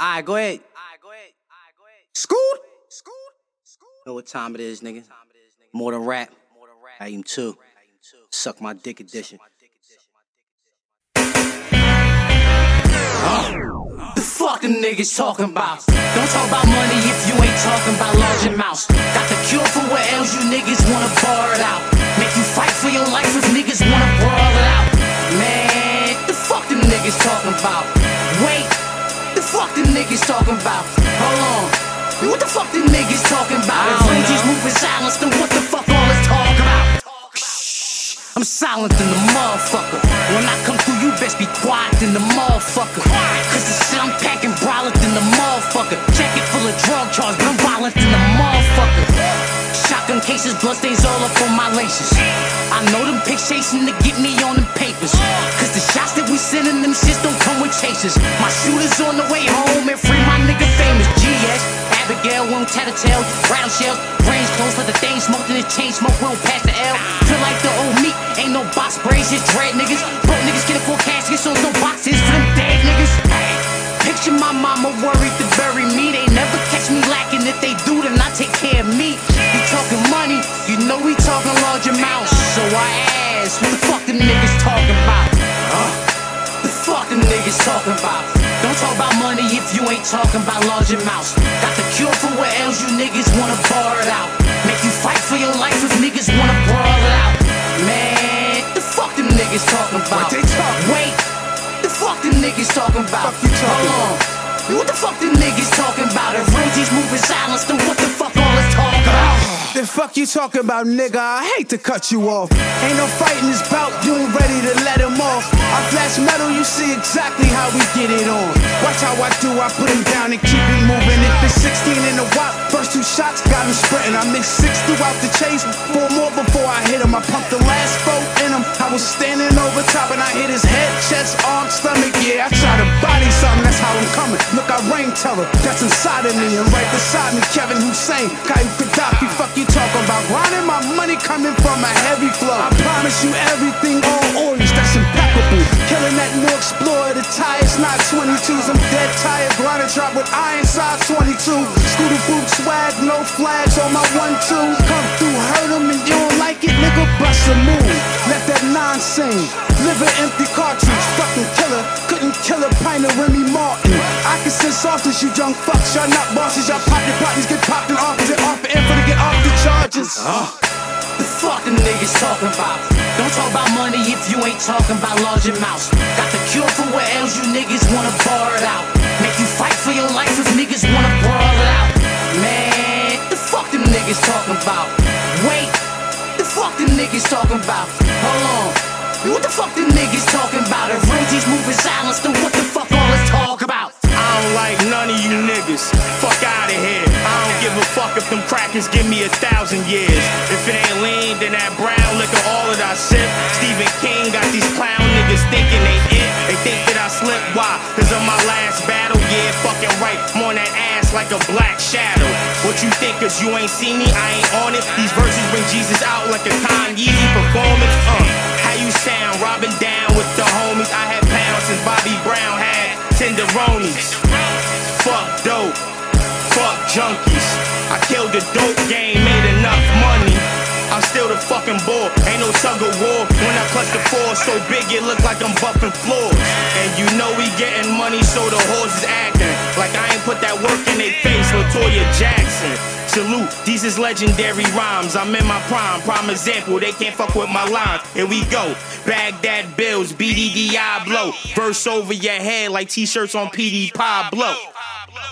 Alright, go ahead. All right, go ahead. All right, go ahead. Scoot. Know what time it is, nigga? More than rap. More than rap. I am too. Suck my dick edition. The fuck niggas talking about? Don't talk about money if you ain't talking about large amounts. Got the cure for what else you niggas wanna bar it out. Niggas talking about? Hold on. What the fuck these niggas talking about? If Reggie's moving silence, then what the fuck all this talk about? Shh, I'm silent than the motherfucker. When I come through, you best be quiet than the motherfucker. Cause the shit I'm packing violent than the motherfucker. Jacket full of drug charges, but I'm violent than the motherfucker. Shotgun cases, bloodstains all up on my laces. I know them pigs chasing to get me on them papers. Cause the them shits don't come with chasers. My shooters on the way home and free my nigga famous GS. Abigail won't tattletale, round shells, brains close for the thing smoked in the chain smoke, don't pass the L. Feel like the old meat, ain't no box braids, just dread niggas. Broke niggas get a full caskets, so no boxes for them dead niggas. Picture my mama worried to bury me. They never catch me lacking. If they do, then I take care of me. You talking money, you know we talking large amounts. So I ask, what the fuck the niggas talking about? Talking about? Don't talk about money if you ain't talking about large amounts. Got the cure for what else you niggas wanna bar it out. Make you fight for your life if niggas wanna brawl it out. Man, the fuck them niggas talking about? What they talking? Wait, the fuck them niggas talking about? Fuck you talking Hold on. What the fuck them niggas talking about? If Reggie's moving silence, then what the fuck The fuck you talking about, nigga? I hate to cut you off. Ain't no fighting this bout, you ain't ready to let him off. I flash metal, you see exactly how we get it on. Watch how I do, I put him down and keep it moving. If it's 16 in the wop, first two shots got him sprinting. I mixed six throughout the chase, four more before I hit him. I pumped the last four in him. I was standing over top and I hit his head, chest, arm, stomach. Yeah, I try to body something, that's how I'm coming. Look, I rain teller, that's inside of me. And right beside me, Kevin Hussein, Caillou Gaddafi. Fuck you talking about? Grinding my money coming from a heavy flow. I promise you everything all orange, that's impeccable. Killing that new explorer, the tires not 22s. I'm dead tired, grinding drop with iron size 22. Scooter boot swag, no flags on my one two. Come through, hurt 'em and you don't like it, nigga, bust a move. Let that nine sing. Live an empty cartridge, fucking killer. Couldn't kill a pint of Remy Martin. I can send sauces, you young fucks. Y'all not bosses, y'all your partners, get popped charges. The fuck them niggas talking about? Don't talk about money if you ain't talking about large amounts. Got the cure for what else you niggas wanna bar it out. Make you fight for your life if niggas wanna brawl it out. Man, the fuck them niggas talking about? Wait, the fuck them niggas talking about? Hold on. What the fuck them niggas talking about? If Reggie's moving silence, then what the fuck all this talk about? I don't like none of you niggas. Fuck out of here. I don't give a fuck if them crackers give me a thousand years. Cause of my last battle. Yeah, fucking right. I'm on that ass like a black shadow. What you think? Cause you ain't see me? I ain't on it. These verses bring Jesus out like a Kanye performance. Uh, how you sound? Robbing down with the homies. I had pounds since Bobby Brown had tenderonis. Fuck dope. Fuck junkies. I killed the dope game, made enough money. I'm still the fucking bull, ain't no tug of war. Clutch the four, so big it look like I'm buffing floors. And you know we getting money, so the horse is acting like I ain't put that work in their face. Latoya Jackson. Salute, these is legendary rhymes. I'm in my prime, prime example. They can't fuck with my lines. Here we go. Baghdad bills, BDDI blow. Verse over your head like t-shirts on PD Pablo.